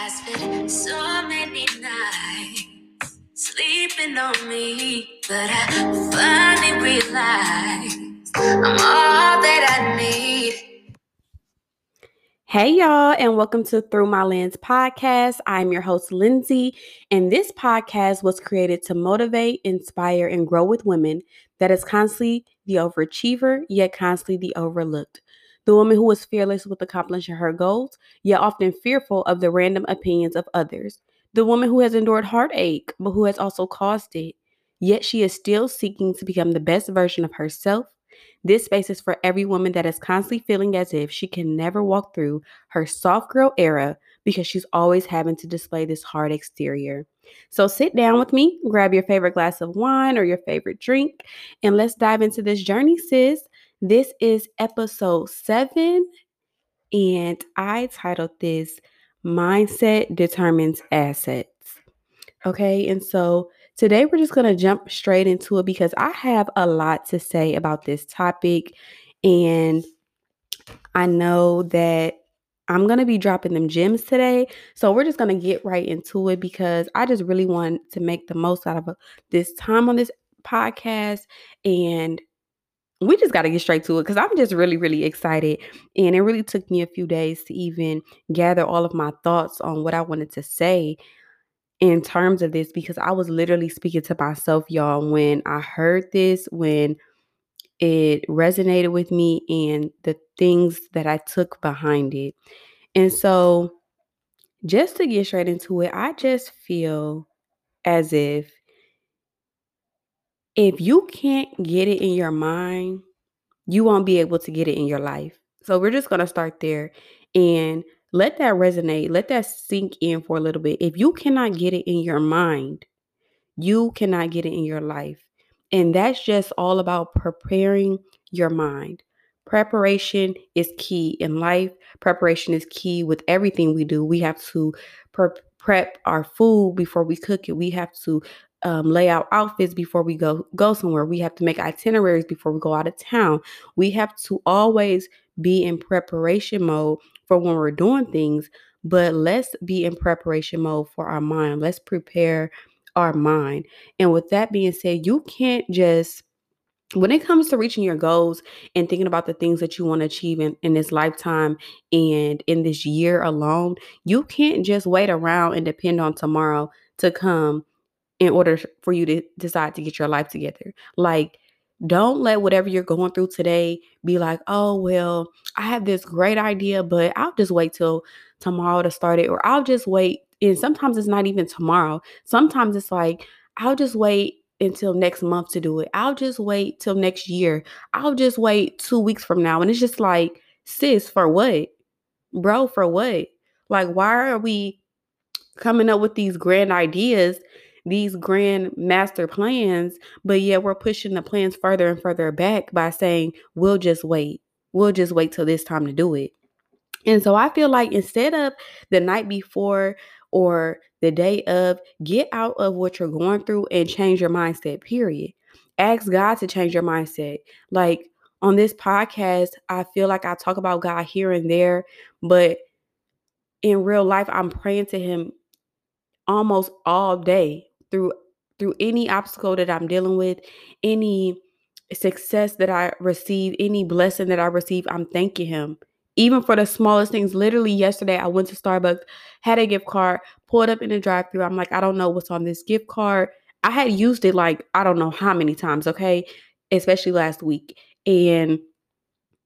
I spent so many nights sleeping on me, but I finally realized I'm all that I need. Hey, y'all, and welcome to Through My Lens podcast. I'm your host, Lindsay, and this podcast was created to motivate, inspire, and grow with women that is constantly the overachiever, yet constantly the overlooked. The woman who is fearless with accomplishing her goals, yet often fearful of the random opinions of others. The woman who has endured heartache, but who has also caused it, yet she is still seeking to become the best version of herself this space is for every woman that is constantly feeling as if she can never walk through her soft girl era because she's always having to display this hard exterior. So sit down with me, grab your favorite glass of wine or your favorite drink, and let's dive into this journey, sis. This is episode seven, and I titled this Mindset Determines Assets. Okay, and so Today, we're just going to jump straight into it because I have a lot to say about this topic. And I know that I'm going to be dropping them gems today. So we're just going to get right into it because I just really want to make the most out of uh, this time on this podcast. And we just got to get straight to it because I'm just really, really excited. And it really took me a few days to even gather all of my thoughts on what I wanted to say in terms of this because I was literally speaking to myself, y'all, when I heard this, when it resonated with me and the things that I took behind it. And so, just to get straight into it, I just feel as if if you can't get it in your mind, you won't be able to get it in your life. So, we're just going to start there. And let that resonate. Let that sink in for a little bit. If you cannot get it in your mind, you cannot get it in your life. And that's just all about preparing your mind. Preparation is key in life. Preparation is key with everything we do. We have to pre- prep our food before we cook it. We have to um, lay out outfits before we go go somewhere. We have to make itineraries before we go out of town. We have to always be in preparation mode for when we're doing things, but let's be in preparation mode for our mind. Let's prepare our mind. And with that being said, you can't just when it comes to reaching your goals and thinking about the things that you want to achieve in, in this lifetime and in this year alone, you can't just wait around and depend on tomorrow to come in order for you to decide to get your life together. Like, don't let whatever you're going through today be like, oh, well, I have this great idea, but I'll just wait till tomorrow to start it, or I'll just wait. And sometimes it's not even tomorrow. Sometimes it's like, I'll just wait until next month to do it. I'll just wait till next year. I'll just wait two weeks from now. And it's just like, sis, for what? Bro, for what? Like, why are we coming up with these grand ideas these grand master plans, but yet we're pushing the plans further and further back by saying, we'll just wait. We'll just wait till this time to do it. And so I feel like instead of the night before or the day of, get out of what you're going through and change your mindset, period. Ask God to change your mindset. Like on this podcast, I feel like I talk about God here and there, but in real life, I'm praying to Him almost all day through through any obstacle that I'm dealing with, any success that I receive, any blessing that I receive, I'm thanking him. Even for the smallest things. Literally yesterday I went to Starbucks, had a gift card, pulled up in the drive-through. I'm like, I don't know what's on this gift card. I had used it like I don't know how many times, okay? Especially last week. And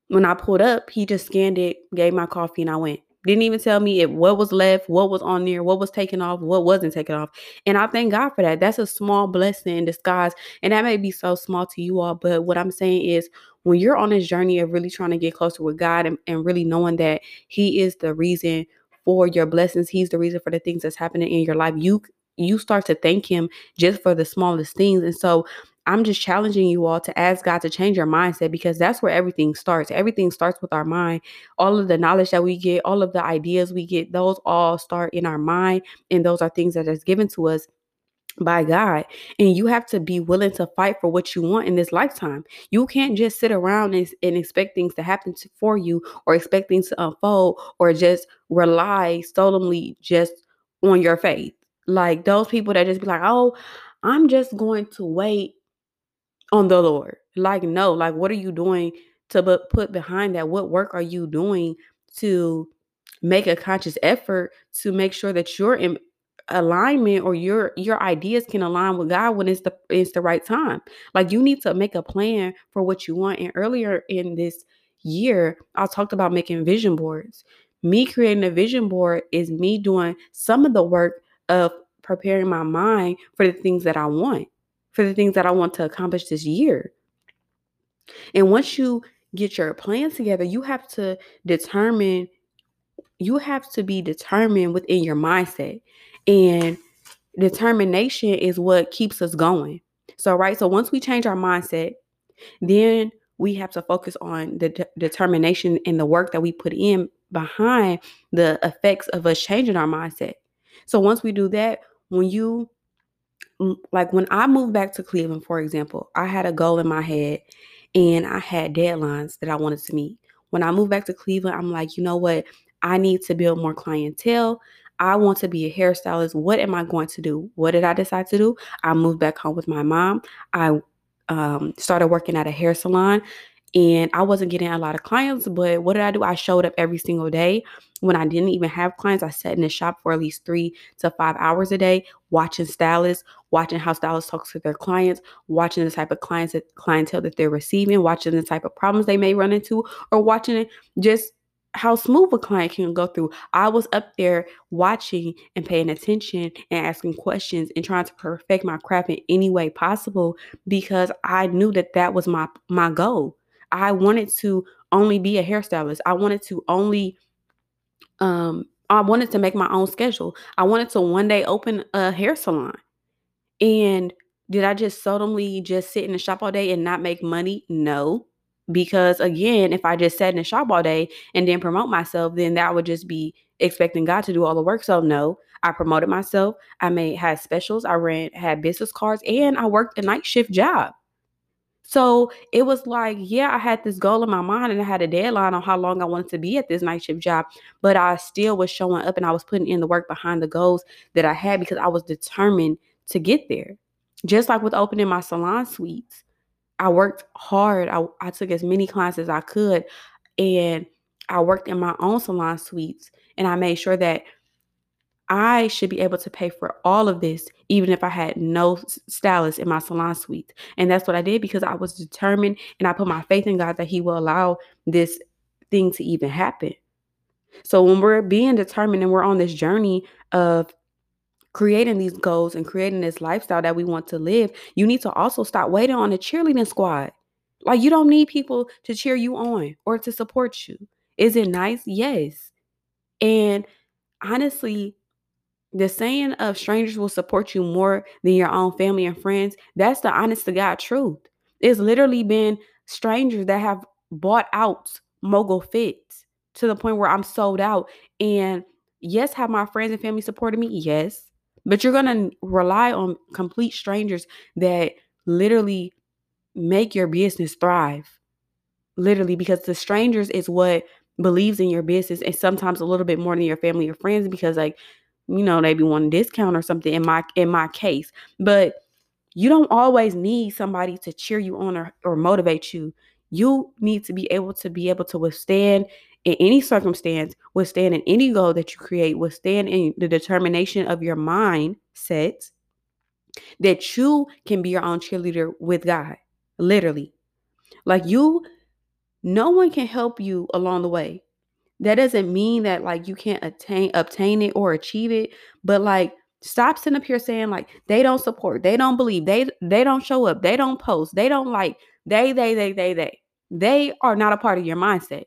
when I pulled up, he just scanned it, gave my coffee, and I went. Didn't even tell me if what was left, what was on there, what was taken off, what wasn't taken off. And I thank God for that. That's a small blessing in disguise. And that may be so small to you all. But what I'm saying is when you're on this journey of really trying to get closer with God and, and really knowing that He is the reason for your blessings, He's the reason for the things that's happening in your life, you you start to thank him just for the smallest things. And so I'm just challenging you all to ask God to change your mindset because that's where everything starts. Everything starts with our mind. All of the knowledge that we get, all of the ideas we get, those all start in our mind. And those are things that is given to us by God. And you have to be willing to fight for what you want in this lifetime. You can't just sit around and, and expect things to happen to, for you or expect things to unfold or just rely solely just on your faith. Like those people that just be like, oh, I'm just going to wait on the Lord. Like, no, like, what are you doing to put behind that? What work are you doing to make a conscious effort to make sure that you're in alignment or your your ideas can align with God when it's the it's the right time. Like you need to make a plan for what you want. And earlier in this year, I talked about making vision boards. Me creating a vision board is me doing some of the work of preparing my mind for the things that I want, for the things that I want to accomplish this year. And once you get your plan together, you have to determine you have to be determined within your mindset. And determination is what keeps us going. So, right, so once we change our mindset, then we have to focus on the de- determination and the work that we put in behind the effects of us changing our mindset. So, once we do that, when you like when I moved back to Cleveland, for example, I had a goal in my head and I had deadlines that I wanted to meet. When I moved back to Cleveland, I'm like, you know what? I need to build more clientele. I want to be a hairstylist. What am I going to do? What did I decide to do? I moved back home with my mom. I um, started working at a hair salon and I wasn't getting a lot of clients, but what did I do? I showed up every single day. When I didn't even have clients, I sat in the shop for at least three to five hours a day, watching stylists, watching how stylists talk to their clients, watching the type of clients that clientele that they're receiving, watching the type of problems they may run into, or watching just how smooth a client can go through. I was up there watching and paying attention and asking questions and trying to perfect my craft in any way possible because I knew that that was my my goal. I wanted to only be a hairstylist. I wanted to only um I wanted to make my own schedule. I wanted to one day open a hair salon. And did I just seldomly just sit in the shop all day and not make money? No. Because again, if I just sat in the shop all day and didn't promote myself, then that would just be expecting God to do all the work. So no, I promoted myself. I made had specials. I ran had business cards, and I worked a night shift job. So it was like, yeah, I had this goal in my mind and I had a deadline on how long I wanted to be at this night shift job, but I still was showing up and I was putting in the work behind the goals that I had because I was determined to get there. Just like with opening my salon suites. I worked hard. I, I took as many clients as I could and I worked in my own salon suites and I made sure that I should be able to pay for all of this, even if I had no stylist in my salon suite. And that's what I did because I was determined and I put my faith in God that He will allow this thing to even happen. So when we're being determined and we're on this journey of creating these goals and creating this lifestyle that we want to live, you need to also stop waiting on a cheerleading squad. Like you don't need people to cheer you on or to support you. Is it nice? Yes. And honestly, the saying of strangers will support you more than your own family and friends, that's the honest to God truth. It's literally been strangers that have bought out mogul fits to the point where I'm sold out. And yes, have my friends and family supported me? Yes. But you're going to rely on complete strangers that literally make your business thrive. Literally, because the strangers is what believes in your business and sometimes a little bit more than your family or friends because like you know they be wanting discount or something in my in my case but you don't always need somebody to cheer you on or, or motivate you you need to be able to be able to withstand in any circumstance, withstand in any goal that you create, withstand in the determination of your mind. mindset that you can be your own cheerleader with God. Literally. Like you, no one can help you along the way. That doesn't mean that like you can't attain obtain it or achieve it, but like stop sitting up here saying like they don't support, they don't believe, they they don't show up, they don't post, they don't like, they, they, they, they, they. They are not a part of your mindset.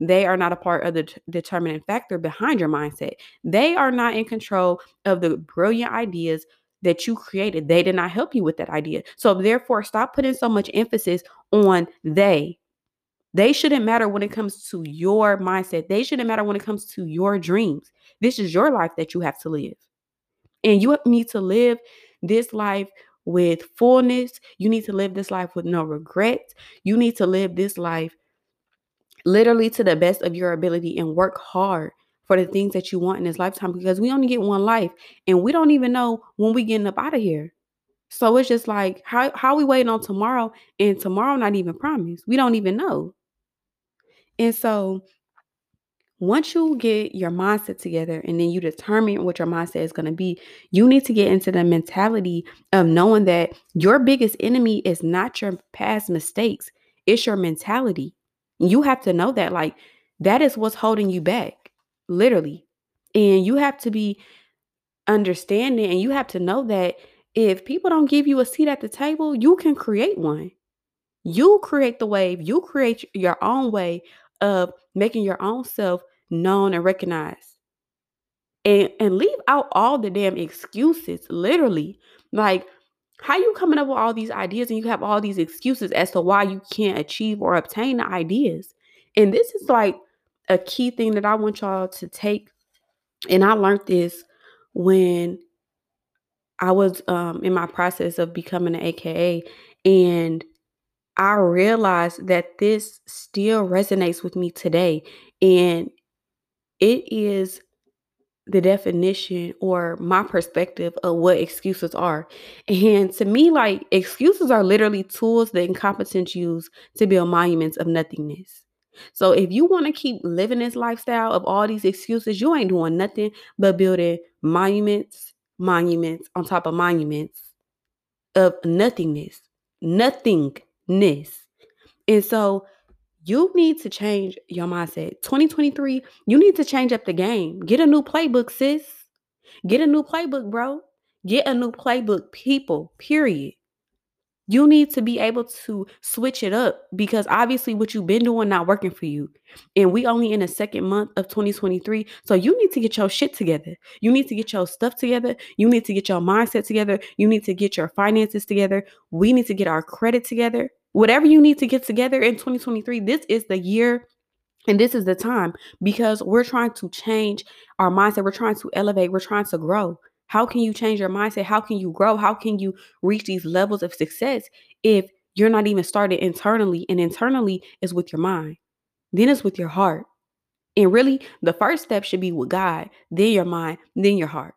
They are not a part of the t- determining factor behind your mindset. They are not in control of the brilliant ideas that you created. They did not help you with that idea. So, therefore, stop putting so much emphasis on they. They shouldn't matter when it comes to your mindset. They shouldn't matter when it comes to your dreams. This is your life that you have to live. And you need to live this life with fullness. You need to live this life with no regrets. You need to live this life literally to the best of your ability and work hard for the things that you want in this lifetime because we only get one life and we don't even know when we getting up out of here. So it's just like how how we waiting on tomorrow and tomorrow not even promised. We don't even know. And so once you get your mindset together and then you determine what your mindset is going to be, you need to get into the mentality of knowing that your biggest enemy is not your past mistakes, it's your mentality. You have to know that, like, that is what's holding you back, literally. And you have to be understanding and you have to know that if people don't give you a seat at the table, you can create one. You create the wave, you create your own way of making your own self known and recognized. And and leave out all the damn excuses, literally. Like how you coming up with all these ideas and you have all these excuses as to why you can't achieve or obtain the ideas. And this is like a key thing that I want y'all to take. And I learned this when I was um, in my process of becoming an AKA, and I realized that this still resonates with me today. And it is the definition or my perspective of what excuses are. And to me, like excuses are literally tools that incompetents use to build monuments of nothingness. So if you want to keep living this lifestyle of all these excuses, you ain't doing nothing but building monuments, monuments on top of monuments of nothingness, nothingness. And so you need to change your mindset. 2023, you need to change up the game. Get a new playbook, sis. Get a new playbook, bro. Get a new playbook, people, period. You need to be able to switch it up because obviously what you've been doing not working for you. And we only in the second month of 2023. So you need to get your shit together. You need to get your stuff together. You need to get your mindset together. You need to get your finances together. We need to get our credit together. Whatever you need to get together in 2023, this is the year and this is the time because we're trying to change our mindset. We're trying to elevate. We're trying to grow. How can you change your mindset? How can you grow? How can you reach these levels of success if you're not even started internally? And internally is with your mind, then it's with your heart. And really, the first step should be with God, then your mind, then your heart.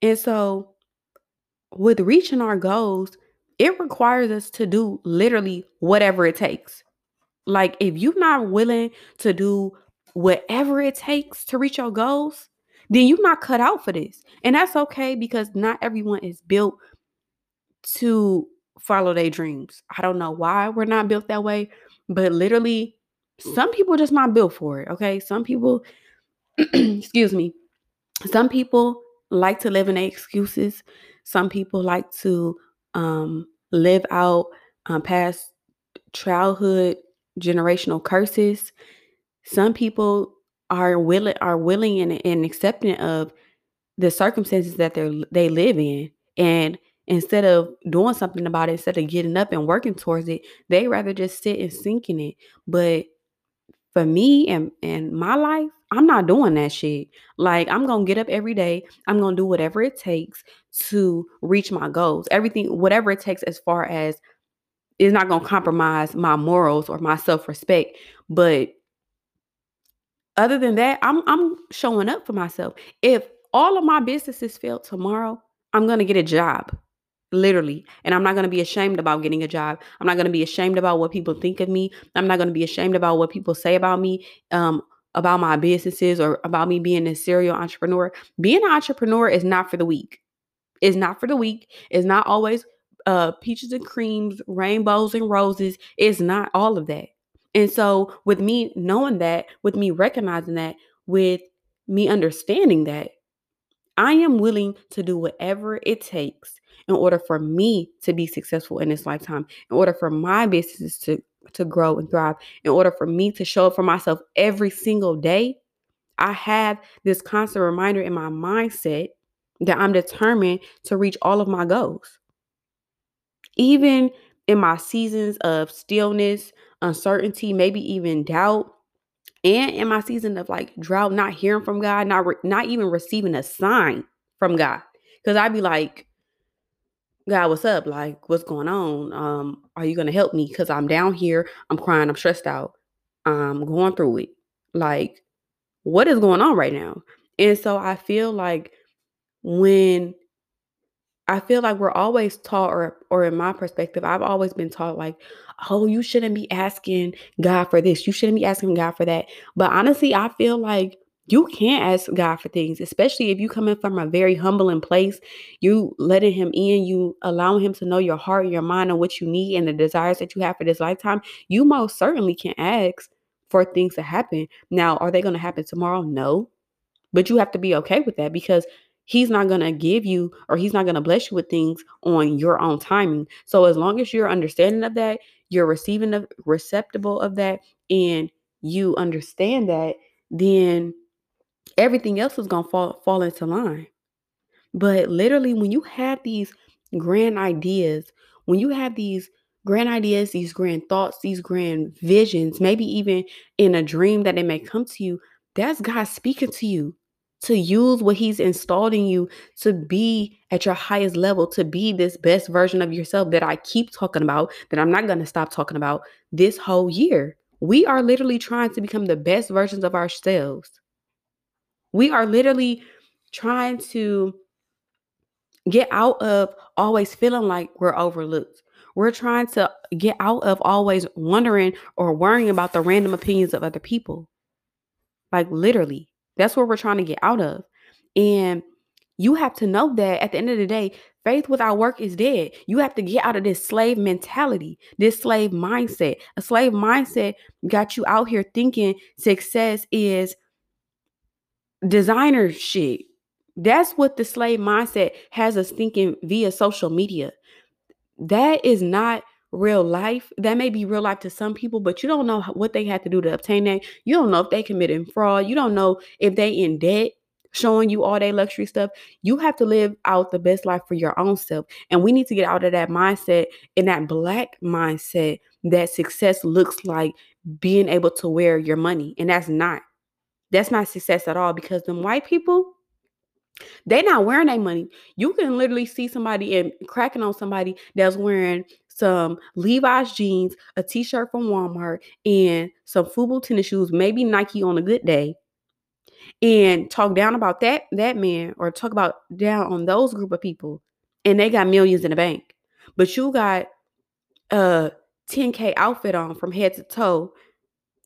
And so, with reaching our goals, it requires us to do literally whatever it takes. Like, if you're not willing to do whatever it takes to reach your goals, then you're not cut out for this. And that's okay because not everyone is built to follow their dreams. I don't know why we're not built that way, but literally, some people just not built for it. Okay. Some people, excuse me, some people like to live in their excuses. Some people like to um, live out um, past childhood generational curses. Some people are willing are willing and, and accepting of the circumstances that they they live in, and instead of doing something about it, instead of getting up and working towards it, they rather just sit and sink in it. But for me and and my life, I'm not doing that shit. Like I'm gonna get up every day. I'm gonna do whatever it takes to reach my goals. Everything, whatever it takes, as far as is not gonna compromise my morals or my self respect. But other than that, I'm I'm showing up for myself. If all of my businesses fail tomorrow, I'm gonna get a job literally and i'm not going to be ashamed about getting a job i'm not going to be ashamed about what people think of me i'm not going to be ashamed about what people say about me um about my businesses or about me being a serial entrepreneur. Being an entrepreneur is not for the weak. It's not for the weak. It's not always uh peaches and creams, rainbows and roses. It's not all of that. And so with me knowing that, with me recognizing that, with me understanding that, I am willing to do whatever it takes in order for me to be successful in this lifetime, in order for my business to to grow and thrive, in order for me to show up for myself every single day, I have this constant reminder in my mindset that I'm determined to reach all of my goals. Even in my seasons of stillness, uncertainty, maybe even doubt, and in my season of like drought, not hearing from God, not re- not even receiving a sign from God. Cause I'd be like, God, what's up? Like, what's going on? Um, are you gonna help me? Because I'm down here, I'm crying, I'm stressed out, I'm going through it. Like, what is going on right now? And so I feel like when I feel like we're always taught, or or in my perspective, I've always been taught like, oh, you shouldn't be asking God for this, you shouldn't be asking God for that. But honestly, I feel like you can't ask God for things, especially if you coming from a very humbling place. You letting Him in, you allowing Him to know your heart, your mind, and what you need and the desires that you have for this lifetime. You most certainly can ask for things to happen. Now, are they going to happen tomorrow? No. But you have to be okay with that because he's not going to give you or he's not going to bless you with things on your own timing. So as long as you're understanding of that, you're receiving the receptible of that and you understand that, then everything else is going to fall fall into line. But literally when you have these grand ideas, when you have these grand ideas, these grand thoughts, these grand visions, maybe even in a dream that it may come to you, that's God speaking to you to use what he's installed in you to be at your highest level, to be this best version of yourself that I keep talking about, that I'm not going to stop talking about this whole year. We are literally trying to become the best versions of ourselves. We are literally trying to get out of always feeling like we're overlooked. We're trying to get out of always wondering or worrying about the random opinions of other people. Like literally. That's what we're trying to get out of. And you have to know that at the end of the day, faith without work is dead. You have to get out of this slave mentality, this slave mindset. A slave mindset got you out here thinking success is designer shit. That's what the slave mindset has us thinking via social media. That is not real life. That may be real life to some people, but you don't know what they had to do to obtain that. You don't know if they committed fraud. You don't know if they in debt showing you all their luxury stuff. You have to live out the best life for your own self. And we need to get out of that mindset and that black mindset that success looks like being able to wear your money. And that's not. That's not success at all because them white people, they not wearing their money. You can literally see somebody and cracking on somebody that's wearing some Levi's jeans, a t-shirt from Walmart, and some FUBU tennis shoes, maybe Nike on a good day, and talk down about that that man or talk about down on those group of people, and they got millions in the bank. But you got a 10k outfit on from head to toe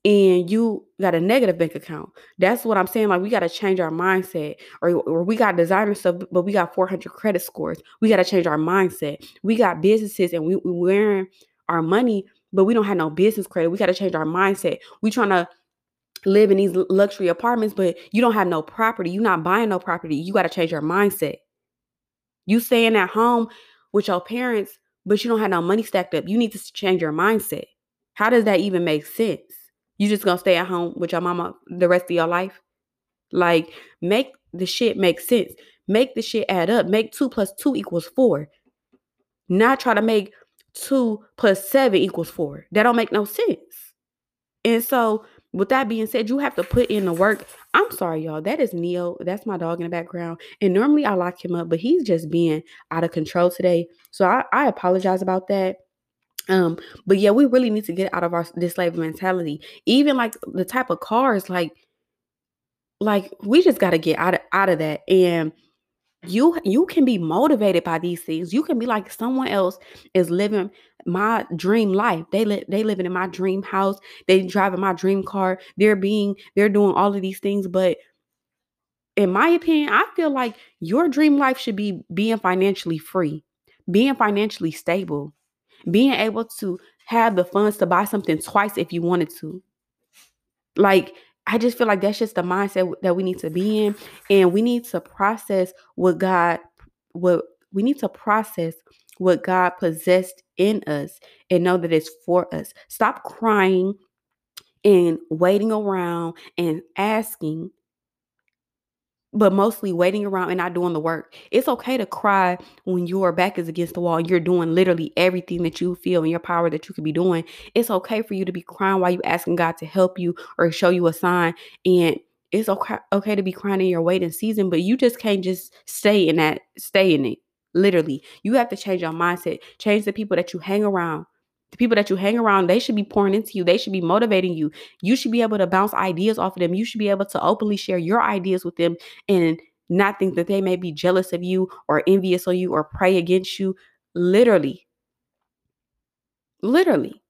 and you got a negative bank account. That's what I'm saying. Like we got to change our mindset, or, or we got designer stuff, but we got 400 credit scores. We got to change our mindset. We got businesses, and we we wearing our money, but we don't have no business credit. We got to change our mindset. We trying to live in these luxury apartments, but you don't have no property. You're not buying no property. You got to change your mindset. You staying at home with your parents, but you don't have no money stacked up. You need to change your mindset. How does that even make sense? You just gonna stay at home with your mama the rest of your life? Like, make the shit make sense. Make the shit add up. Make two plus two equals four. Not try to make two plus seven equals four. That don't make no sense. And so, with that being said, you have to put in the work. I'm sorry, y'all. That is Neo. That's my dog in the background. And normally I lock him up, but he's just being out of control today. So I, I apologize about that. Um, but yeah, we really need to get out of our this slave mentality. Even like the type of cars, like, like we just got to get out of out of that. And you you can be motivated by these things. You can be like someone else is living my dream life. They live they living in my dream house. They driving my dream car. They're being they're doing all of these things, but in my opinion, I feel like your dream life should be being financially free, being financially stable being able to have the funds to buy something twice if you wanted to. Like, I just feel like that's just the mindset that we need to be in. And we need to process what God, what we need to process what God possessed in us and know that it's for us. Stop crying and waiting around and asking but mostly waiting around and not doing the work. It's okay to cry when your back is against the wall and you're doing literally everything that you feel in your power that you could be doing. It's okay for you to be crying while you asking God to help you or show you a sign and it's okay, okay to be crying in your waiting season, but you just can't just stay in that, stay in it. Literally, you have to change your mindset, change the people that you hang around. The people that you hang around, they should be pouring into you. They should be motivating you. You should be able to bounce ideas off of them. You should be able to openly share your ideas with them and not think that they may be jealous of you or envious of you or pray against you. Literally. Literally.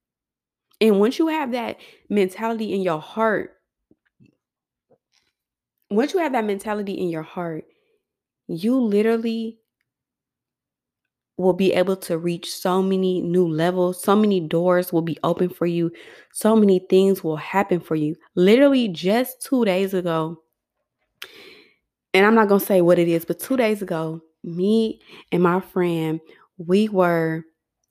And once you have that mentality in your heart, once you have that mentality in your heart, you literally will be able to reach so many new levels. So many doors will be open for you. So many things will happen for you. Literally, just two days ago, and I'm not going to say what it is, but two days ago, me and my friend, we were,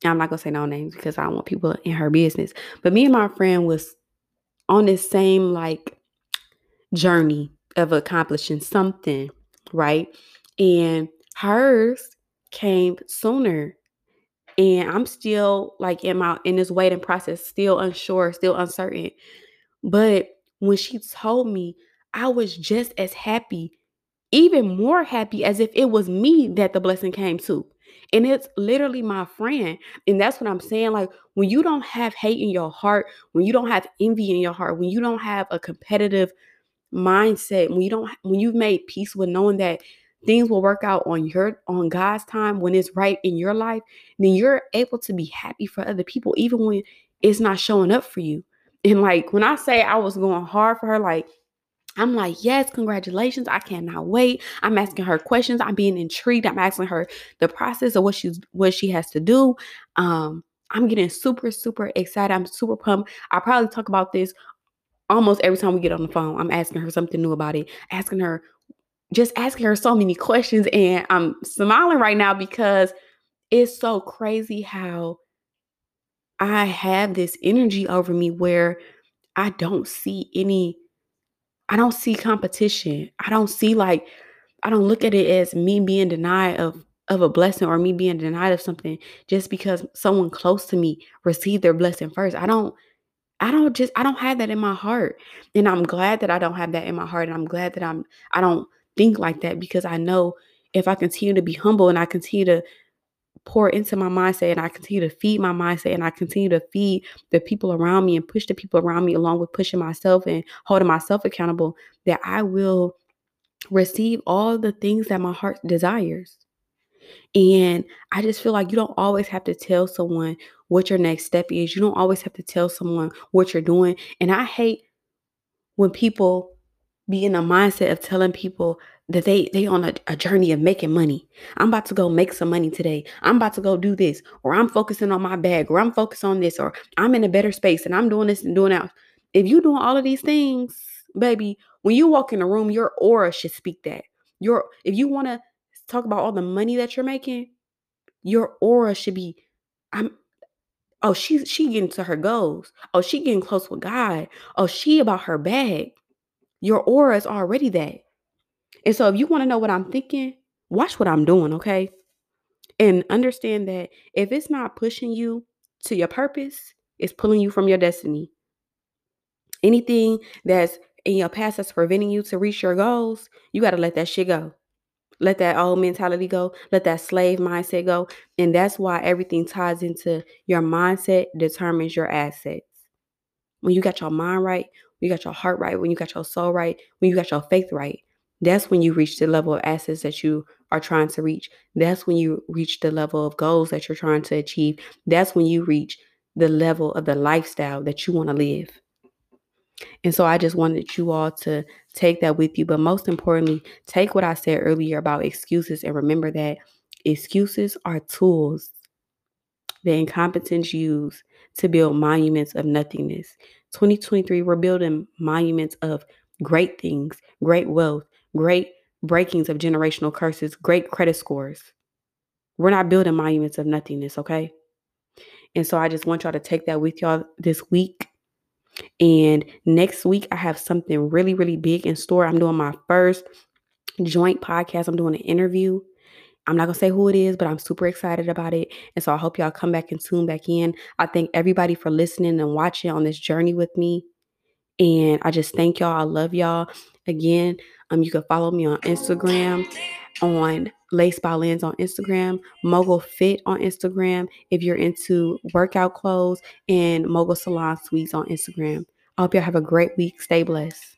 I'm not going to say no names because I don't want people in her business, but me and my friend was on this same like journey of accomplishing something, right? And hers came sooner. And I'm still like in my in this waiting process, still unsure, still uncertain. But when she told me, I was just as happy, even more happy as if it was me that the blessing came to. And it's literally my friend. And that's what I'm saying. Like, when you don't have hate in your heart, when you don't have envy in your heart, when you don't have a competitive mindset, when you don't, when you've made peace with knowing that things will work out on your on God's time when it's right in your life, then you're able to be happy for other people even when it's not showing up for you. And like when I say I was going hard for her, like I'm like, yes, congratulations. I cannot wait. I'm asking her questions. I'm being intrigued. I'm asking her the process of what she's what she has to do. Um, I'm getting super, super excited. I'm super pumped. I probably talk about this almost every time we get on the phone. I'm asking her something new about it, asking her just asking her so many questions. And I'm smiling right now because it's so crazy how I have this energy over me where I don't see any, I don't see competition. I don't see like, I don't look at it as me being denied of of a blessing or me being denied of something just because someone close to me received their blessing first. I don't I don't just I don't have that in my heart. And I'm glad that I don't have that in my heart and I'm glad that I'm I don't think like that because I know if I continue to be humble and I continue to pour into my mindset and I continue to feed my mindset and I continue to feed the people around me and push the people around me along with pushing myself and holding myself accountable, that I will receive all the things that my heart desires. And I just feel like you don't always have to tell someone what your next step is. You don't always have to tell someone what you're doing. And I hate when people be in a mindset of telling people that they they on a, a, journey of making money. I'm about to go make some money today. I'm about to go do this, or I'm focusing on my bag, or I'm focused on this, or I'm in a better space and I'm doing this and doing that. If you doing all of these things, baby, when you walk in a room, your aura should speak that. Your if you want to talk about all the money that you're making, your aura should be, I'm oh, she's she getting to her goals. Oh, she getting close with God. Oh, she about her bag. Your aura is already that. And so if you want to know what I'm thinking, watch what I'm doing, okay? And understand that if it's not pushing you to your purpose, it's pulling you from your destiny. Anything that's in your past that's preventing you to reach your goals, you got to let that shit go. Let that old mentality go. Let that slave mindset go. And that's why everything ties into your mindset determines your assets. When you got your mind right, you got your heart right, when you got your soul right, when you got your faith right, that's when you reach the level of assets that you are trying to reach. That's when you reach the level of goals that you're trying to achieve. That's when you reach the level of the lifestyle that you want to live. And so I just wanted you all to take that with you. But most importantly, take what I said earlier about excuses and remember that excuses are tools the incompetents use to build monuments of nothingness. 2023, we're building monuments of great things, great wealth, great breakings of generational curses, great credit scores. We're not building monuments of nothingness, okay? And so I just want y'all to take that with y'all this week. And next week, I have something really, really big in store. I'm doing my first joint podcast. I'm doing an interview. I'm not gonna say who it is, but I'm super excited about it. And so I hope y'all come back and tune back in. I thank everybody for listening and watching on this journey with me. And I just thank y'all. I love y'all. Again, um, you can follow me on Instagram on Lace by Lens on Instagram, Mogul Fit on Instagram, if you're into workout clothes, and Mogul Salon Suites on Instagram. I hope y'all have a great week. Stay blessed.